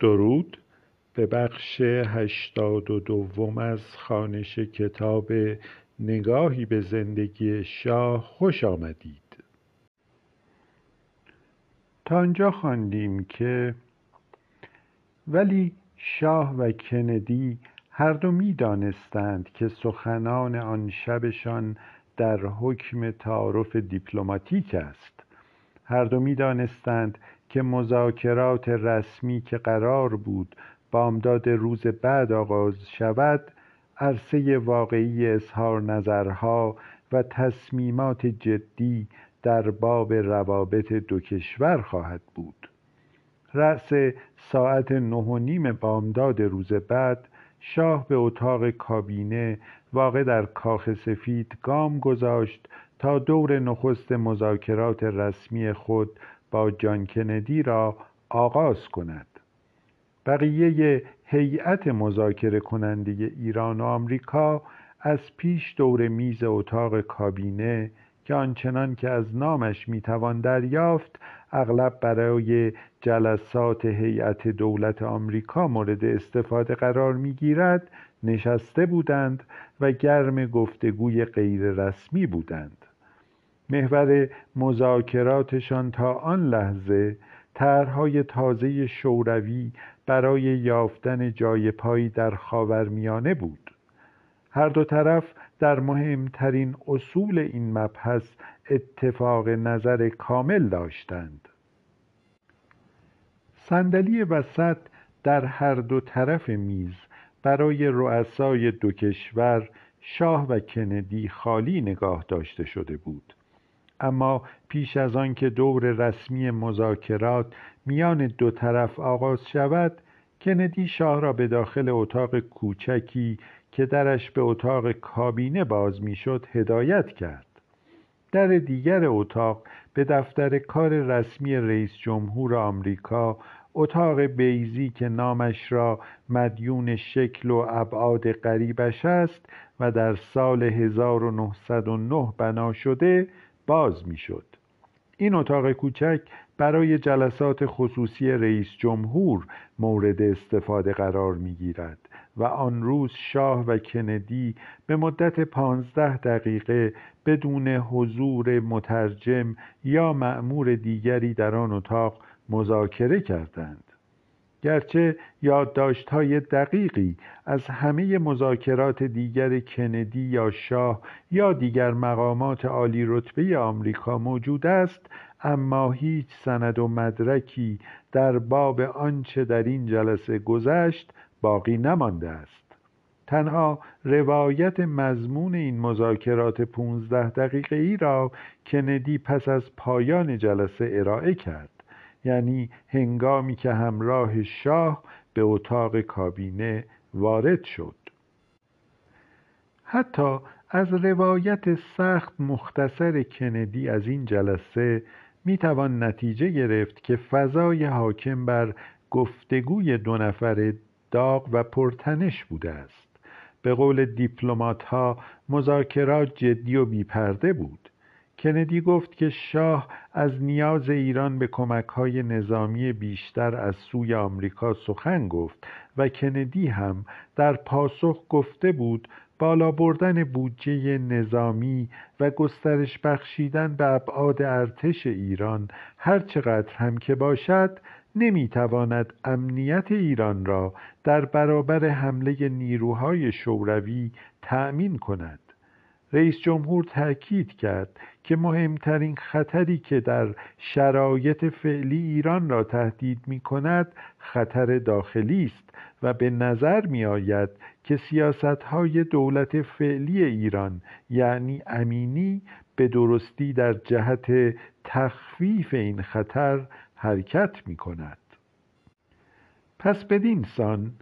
درود به بخش هشتاد و دوم از خانش کتاب نگاهی به زندگی شاه خوش آمدید. تا آنجا خواندیم که ولی شاه و کندی هر دو می دانستند که سخنان آن شبشان در حکم تعارف دیپلماتیک است. هر دو می دانستند که مذاکرات رسمی که قرار بود بامداد روز بعد آغاز شود عرصه واقعی اظهار نظرها و تصمیمات جدی در باب روابط دو کشور خواهد بود. رأس ساعت نه و نیم بامداد روز بعد شاه به اتاق کابینه واقع در کاخ سفید گام گذاشت تا دور نخست مذاکرات رسمی خود با جان کندی را آغاز کند. بقیه هیئت مذاکره کننده ایران و آمریکا از پیش دور میز اتاق کابینه که آنچنان که از نامش می‌توان دریافت اغلب برای جلسات هیئت دولت آمریکا مورد استفاده قرار می‌گیرد نشسته بودند و گرم گفتگوی غیررسمی بودند. محور مذاکراتشان تا آن لحظه طرحهای تازه شوروی برای یافتن جای پایی در خاورمیانه بود. هر دو طرف در مهمترین اصول این مبحث اتفاق نظر کامل داشتند. صندلی وسط در هر دو طرف میز برای رؤسای دو کشور شاه و کندی خالی نگاه داشته شده بود. اما پیش از آن که دور رسمی مذاکرات میان دو طرف آغاز شود کندی شاه را به داخل اتاق کوچکی که درش به اتاق کابینه باز می‌شد هدایت کرد. در دیگر اتاق به دفتر کار رسمی رئیس جمهور آمریکا اتاق بیزی که نامش را مدیون شکل و ابعاد غریبش است و در سال 1909 بنا شده باز می‌شد. این اتاق کوچک برای جلسات خصوصی رئیس جمهور مورد استفاده قرار می گیرد و آن روز شاه و کندی به مدت پانزده دقیقه بدون حضور مترجم یا مأمور دیگری در آن اتاق مذاکره کردند. گرچه یادداشت‌های دقیقی از همه مذاکرات دیگر کندی یا شاه یا دیگر مقامات عالی رتبه آمریکا موجود است اما هیچ سند و مدرکی در باب آنچه در این جلسه گذشت باقی نمانده است. تنها روایت مضمون این مذاکرات پونزده دقیقه ای را کندی پس از پایان جلسه ارائه کرد. یعنی هنگامی که همراه شاه به اتاق کابینه وارد شد. حتی از روایت سخت مختصر کندی از این جلسه می توان نتیجه گرفت که فضای حاکم بر گفتگوی دو نفر داغ و پرتنش بوده است. به قول دیپلمات ها مذاکرات جدی و بیپرده بود. کندی گفت که شاه از نیاز ایران به کمک های نظامی بیشتر از سوی آمریکا سخن گفت و کندی هم در پاسخ گفته بود بالا بردن بودجه نظامی و گسترش بخشیدن به ابعاد ارتش ایران هر چقدر هم که باشد نمی‌تواند امنیت ایران را در برابر حمله نیروهای شوروی تأمین کند. رئیس جمهور تأکید کرد که مهمترین خطری که در شرایط فعلی ایران را تهدید می کند خطر داخلی است و به نظر می آید که سیاست های دولت فعلی ایران یعنی امینی به درستی در جهت تخفیف این خطر حرکت می کند پس بدین سان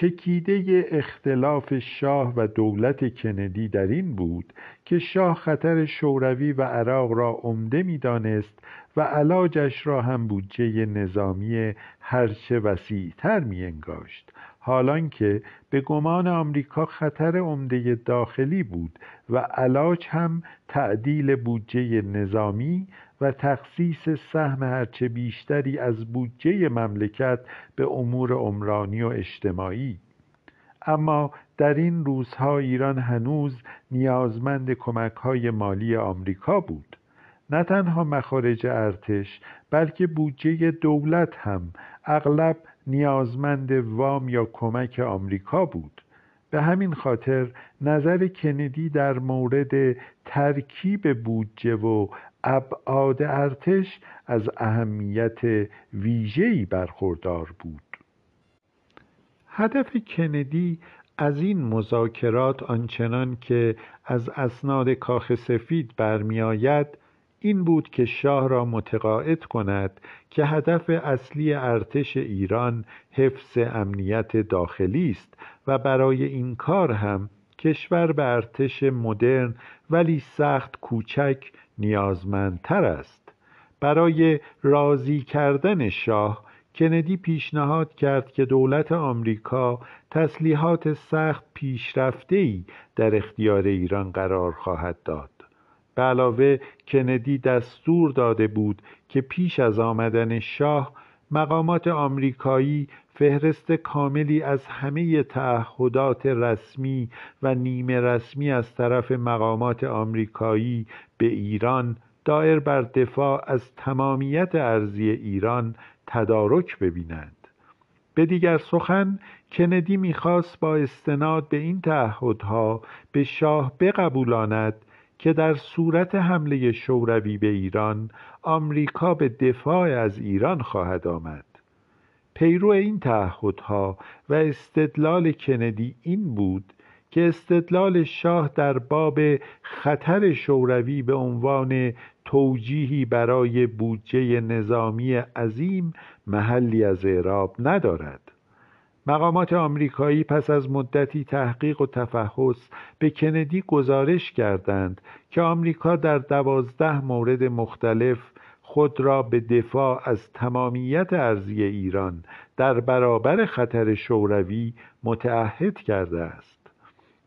چکیده اختلاف شاه و دولت کندی در این بود که شاه خطر شوروی و عراق را عمده می‌دانست و علاجش را هم بودجه نظامی هرچه وسیعتر می انگاشت حالان که به گمان آمریکا خطر عمده داخلی بود و علاج هم تعدیل بودجه نظامی و تخصیص سهم هرچه بیشتری از بودجه مملکت به امور عمرانی و اجتماعی. اما در این روزها ایران هنوز نیازمند کمک های مالی آمریکا بود. نه تنها مخارج ارتش بلکه بودجه دولت هم اغلب نیازمند وام یا کمک آمریکا بود. به همین خاطر نظر کندی در مورد ترکیب بودجه و ابعاد ارتش از اهمیت ویژه‌ای برخوردار بود. هدف کندی از این مذاکرات آنچنان که از اسناد کاخ سفید برمیآید این بود که شاه را متقاعد کند که هدف اصلی ارتش ایران حفظ امنیت داخلی است و برای این کار هم کشور به ارتش مدرن ولی سخت کوچک نیازمندتر است. برای راضی کردن شاه کندی پیشنهاد کرد که دولت آمریکا تسلیحات سخت پیشرفته‌ای در اختیار ایران قرار خواهد داد. به علاوه کندی دستور داده بود که پیش از آمدن شاه مقامات آمریکایی فهرست کاملی از همه تعهدات رسمی و نیمه رسمی از طرف مقامات آمریکایی به ایران دایر بر دفاع از تمامیت ارزی ایران تدارک ببینند. به دیگر سخن کندی می‌خواست با استناد به این تعهدها به شاه بقبولاند که در صورت حمله شوروی به ایران آمریکا به دفاع از ایران خواهد آمد. پیرو این تعهدها و استدلال کندی این بود که استدلال شاه در باب خطر شوروی به عنوان توجیهی برای بودجه نظامی عظیم محلی از اعراب ندارد. مقامات آمریکایی پس از مدتی تحقیق و تفحص به کندی گزارش کردند که آمریکا در دوازده مورد مختلف خود را به دفاع از تمامیت ارزی ایران در برابر خطر شوروی متعهد کرده است.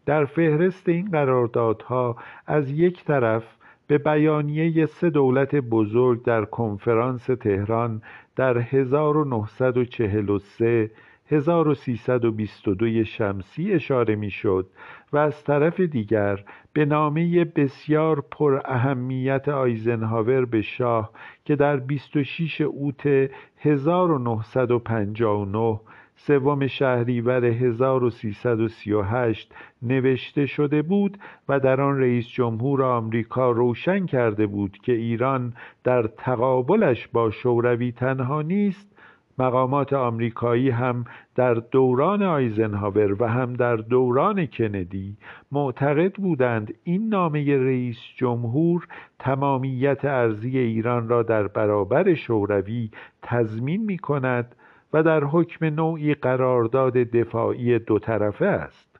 در فهرست این قراردادها از یک طرف به بیانیه سه دولت بزرگ در کنفرانس تهران در 1943 1322 شمسی اشاره می‌شد و از طرف دیگر به نامه بسیار پر اهمیت آیزنهاور به شاه که در 26 اوت 1959 سوم شهریور 1338 نوشته شده بود و در آن رئیس جمهور آمریکا روشن کرده بود که ایران در تقابلش با شوروی تنها نیست مقامات آمریکایی هم در دوران آیزنهاور و هم در دوران کندی معتقد بودند این نامه رئیس جمهور تمامیت ارزی ایران را در برابر شوروی تضمین می کند و در حکم نوعی قرارداد دفاعی دو طرفه است.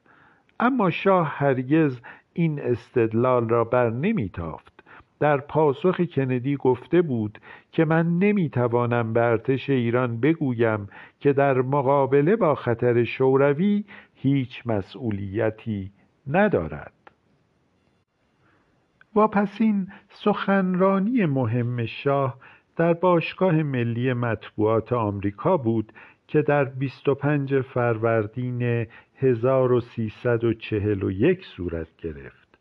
اما شاه هرگز این استدلال را بر نمیتافت در پاسخ کندی گفته بود که من نمی‌توانم به ایران بگویم که در مقابله با خطر شوروی هیچ مسئولیتی ندارد. واپسین سخنرانی مهم شاه در باشگاه ملی مطبوعات آمریکا بود که در 25 فروردین 1341 صورت گرفت.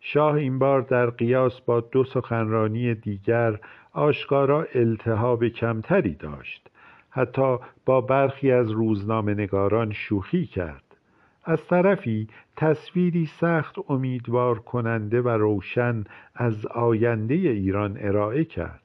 شاه این بار در قیاس با دو سخنرانی دیگر آشکارا التهاب کمتری داشت. حتی با برخی از روزنامه نگاران شوخی کرد. از طرفی تصویری سخت امیدوار کننده و روشن از آینده ایران ارائه کرد.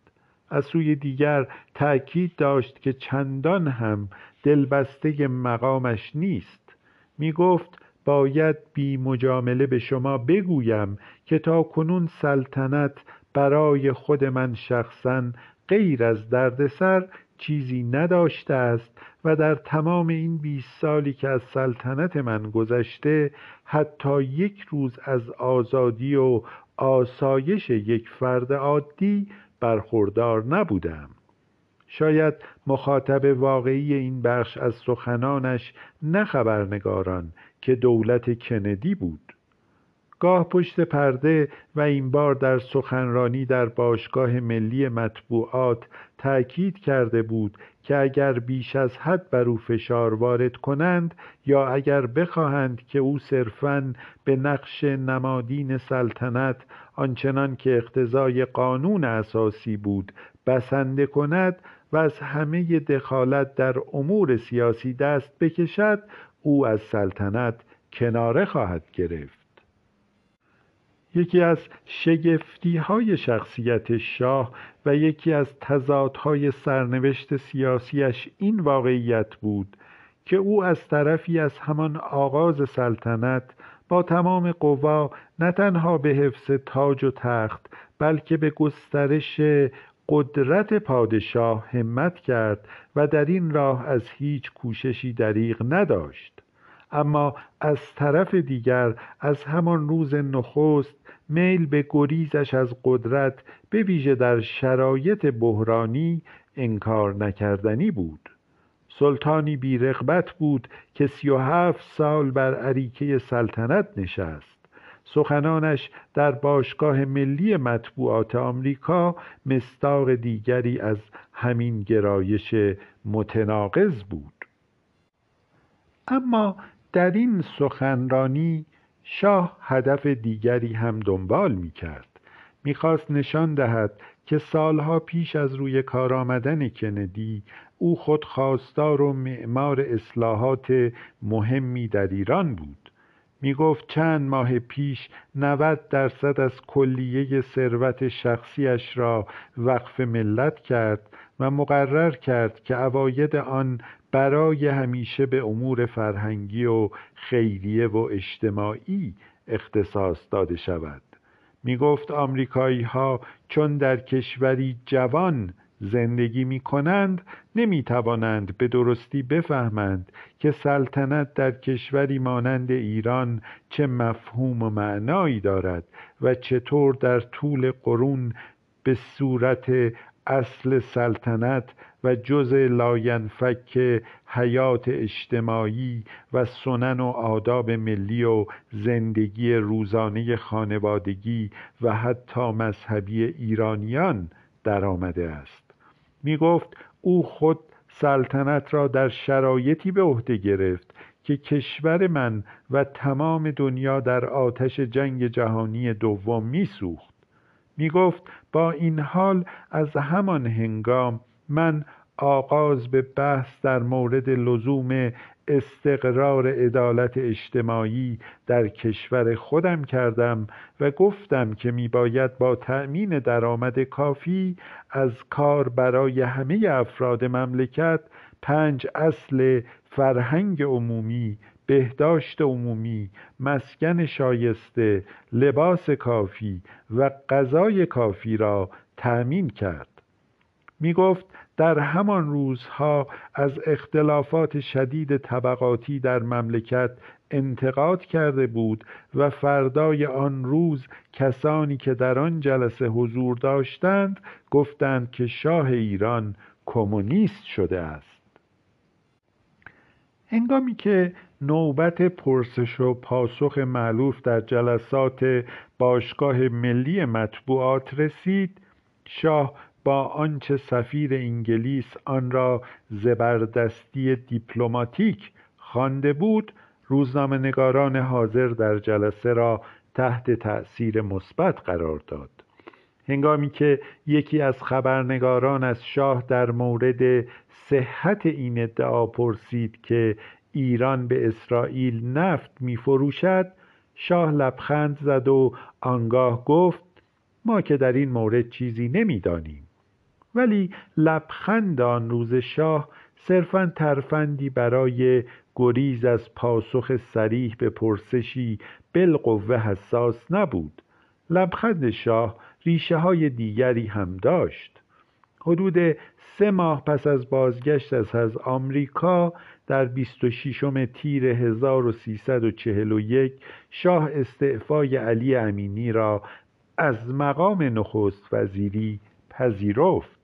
از سوی دیگر تأکید داشت که چندان هم دلبسته مقامش نیست. می گفت باید بی مجامله به شما بگویم که تا کنون سلطنت برای خود من شخصا غیر از دردسر چیزی نداشته است و در تمام این بیست سالی که از سلطنت من گذشته حتی یک روز از آزادی و آسایش یک فرد عادی برخوردار نبودم. شاید مخاطب واقعی این بخش از سخنانش نه خبرنگاران که دولت کندی بود. گاه پشت پرده و این بار در سخنرانی در باشگاه ملی مطبوعات تأکید کرده بود که اگر بیش از حد بر او فشار وارد کنند یا اگر بخواهند که او صرفاً به نقش نمادین سلطنت آنچنان که اقتضای قانون اساسی بود بسنده کند و از همه دخالت در امور سیاسی دست بکشد او از سلطنت کناره خواهد گرفت. یکی از شگفتی های شخصیت شاه و یکی از تضادهای سرنوشت سیاسیش این واقعیت بود که او از طرفی از همان آغاز سلطنت با تمام قوا نه تنها به حفظ تاج و تخت بلکه به گسترش قدرت پادشاه همت کرد و در این راه از هیچ کوششی دریغ نداشت. اما از طرف دیگر از همان روز نخست میل به گریزش از قدرت به ویژه در شرایط بحرانی انکار نکردنی بود. سلطانی بیرغبت بود که سی و هفت سال بر عریکه سلطنت نشست. سخنانش در باشگاه ملی مطبوعات آمریکا مستاق دیگری از همین گرایش متناقض بود. اما در این سخنرانی شاه هدف دیگری هم دنبال می کرد می‌خواست نشان دهد که سالها پیش از روی کار آمدن کندی او خود خواستار و معمار اصلاحات مهمی در ایران بود. می گفت چند ماه پیش 90 درصد از کلیه ثروت شخصیش را وقف ملت کرد و مقرر کرد که اواید آن برای همیشه به امور فرهنگی و خیریه و اجتماعی اختصاص داده شود. می گفت آمریکایی ها چون در کشوری جوان زندگی می کنند نمی توانند به درستی بفهمند که سلطنت در کشوری مانند ایران چه مفهوم و معنایی دارد و چطور در طول قرون به صورت اصل سلطنت و جز لاینفک حیات اجتماعی و سنن و آداب ملی و زندگی روزانه خانوادگی و حتی مذهبی ایرانیان درآمده است. می گفت او خود سلطنت را در شرایطی به عهده گرفت که کشور من و تمام دنیا در آتش جنگ جهانی دوم میسوخت می گفت با این حال از همان هنگام من آغاز به بحث در مورد لزوم استقرار عدالت اجتماعی در کشور خودم کردم و گفتم که میباید با تأمین درآمد کافی از کار برای همه افراد مملکت پنج اصل فرهنگ عمومی بهداشت عمومی مسکن شایسته لباس کافی و غذای کافی را تأمین کرد. می گفت در همان روزها از اختلافات شدید طبقاتی در مملکت انتقاد کرده بود و فردای آن روز کسانی که در آن جلسه حضور داشتند گفتند که شاه ایران کمونیست شده است. هنگامی که نوبت پرسش و پاسخ معلوف در جلسات باشگاه ملی مطبوعات رسید شاه با آنچه سفیر انگلیس آن را زبردستی دیپلماتیک خوانده بود روزنامهنگاران حاضر در جلسه را تحت تأثیر مثبت قرار داد. هنگامی که یکی از خبرنگاران از شاه در مورد صحت این ادعا پرسید که ایران به اسرائیل نفت میفروشد شاه لبخند زد و آنگاه گفت ما که در این مورد چیزی نمی‌دانیم. ولی لبخند آن روز شاه صرفا ترفندی برای گریز از پاسخ سریح به پرسشی بالقوه حساس نبود. لبخند شاه ریشه های دیگری هم داشت. حدود سه ماه پس از بازگشت از آمریکا در 26 تیر 1341 شاه استعفای علی امینی را از مقام نخست وزیری پذیرفت.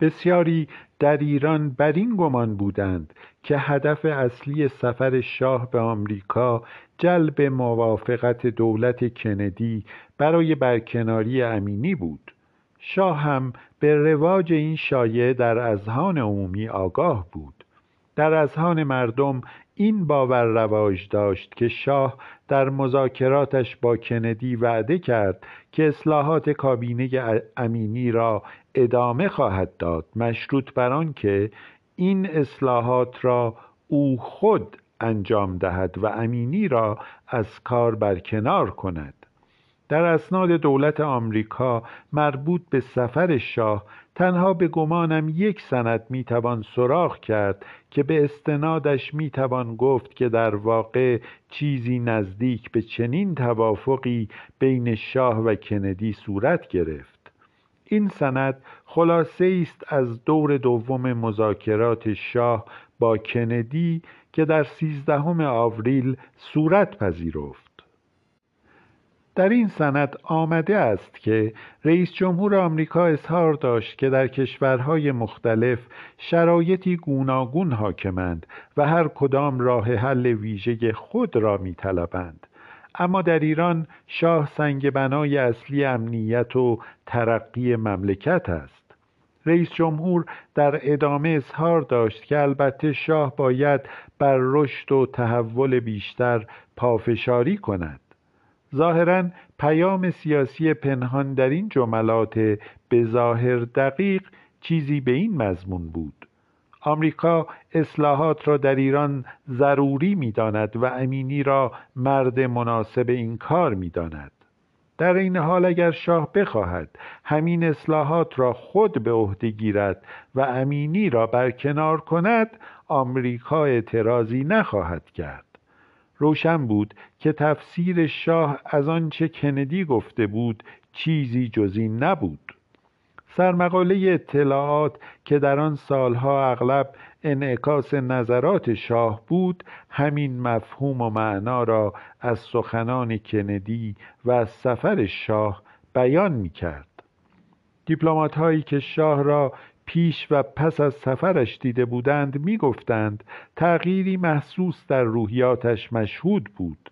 بسیاری در ایران بر این گمان بودند که هدف اصلی سفر شاه به آمریکا جلب موافقت دولت کندی برای برکناری امینی بود. شاه هم به رواج این شایعه در اذهان عمومی آگاه بود. در اذهان مردم این باور رواج داشت که شاه در مذاکراتش با کندی وعده کرد که اصلاحات کابینه امینی را ادامه خواهد داد مشروط بر آنکه این اصلاحات را او خود انجام دهد و امینی را از کار برکنار کند. در اسناد دولت آمریکا مربوط به سفر شاه تنها به گمانم یک سند می‌توان سراغ کرد که به استنادش می‌توان گفت که در واقع چیزی نزدیک به چنین توافقی بین شاه و کندی صورت گرفت. این سند خلاصه است از دور دوم مذاکرات شاه با کندی که در سیزدهم آوریل صورت پذیرفت. در این سند آمده است که رئیس جمهور آمریکا اظهار داشت که در کشورهای مختلف شرایطی گوناگون حاکمند و هر کدام راه حل ویژه خود را میطلبند. اما در ایران شاه سنگ بنای اصلی امنیت و ترقی مملکت است. رئیس جمهور در ادامه اظهار داشت که البته شاه باید بر رشد و تحول بیشتر پافشاری کند. ظاهرا پیام سیاسی پنهان در این جملات به ظاهر دقیق چیزی به این مضمون بود. آمریکا اصلاحات را در ایران ضروری می‌داند و امینی را مرد مناسب این کار می‌داند. در این حال اگر شاه بخواهد همین اصلاحات را خود به عهده گیرد و امینی را برکنار کند آمریکا اعتراضی نخواهد کرد. روشن بود که تفسیر شاه از آنچه کندی گفته بود چیزی جز این نبود. سرمقاله اطلاعات که در آن سالها اغلب انعکاس نظرات شاه بود همین مفهوم و معنا را از سخنان کندی و از سفر شاه بیان می کرد دیپلمات هایی که شاه را پیش و پس از سفرش دیده بودند می‌گفتند تغییری محسوس در روحیاتش مشهود بود.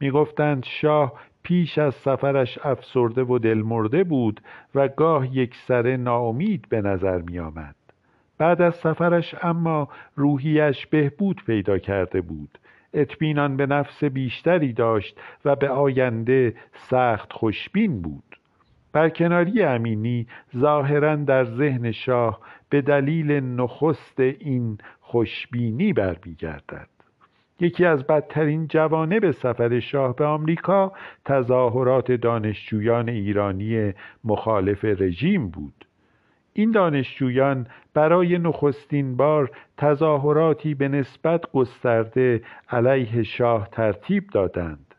می‌گفتند شاه پیش از سفرش افسرده و دلمرده بود و گاه یک سره ناامید به نظر می آمد. بعد از سفرش اما روحیش بهبود پیدا کرده بود. اطمینان به نفس بیشتری داشت و به آینده سخت خوشبین بود. برکناری امینی ظاهرا در ذهن شاه به دلیل نخست این خوشبینی برمیگردد. یکی از بدترین جوانب سفر شاه به آمریکا تظاهرات دانشجویان ایرانی مخالف رژیم بود. این دانشجویان برای نخستین بار تظاهراتی به نسبت گسترده علیه شاه ترتیب دادند.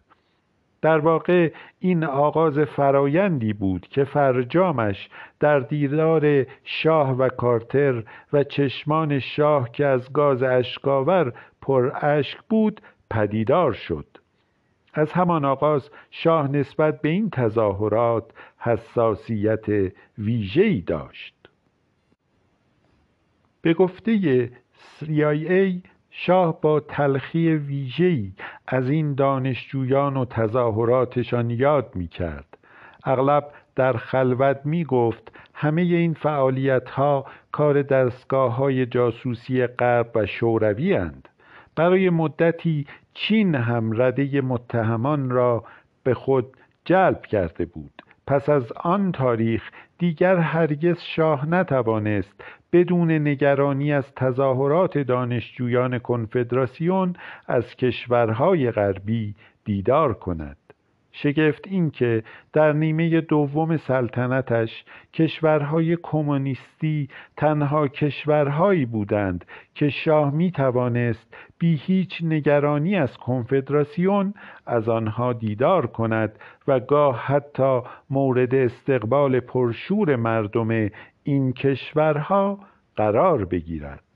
در واقع این آغاز فرایندی بود که فرجامش در دیدار شاه و کارتر و چشمان شاه که از گاز اشکاور پر اشک بود پدیدار شد. از همان آغاز شاه نسبت به این تظاهرات حساسیت ویژه‌ای داشت. به گفته CIA شاه با تلخی ویژه‌ای از این دانشجویان و تظاهراتشان یاد می کرد اغلب در خلوت می گفت همه این فعالیت ها کار دستگاه های جاسوسی غرب و شوروی اند. برای مدتی چین هم رده متهمان را به خود جلب کرده بود. پس از آن تاریخ دیگر هرگز شاه نتوانست بدون نگرانی از تظاهرات دانشجویان کنفدراسیون از کشورهای غربی دیدار کند. شگفت این که در نیمه دوم سلطنتش کشورهای کمونیستی تنها کشورهایی بودند که شاه می توانست بی هیچ نگرانی از کنفدراسیون از آنها دیدار کند و گاه حتی مورد استقبال پرشور مردم این کشورها قرار بگیرد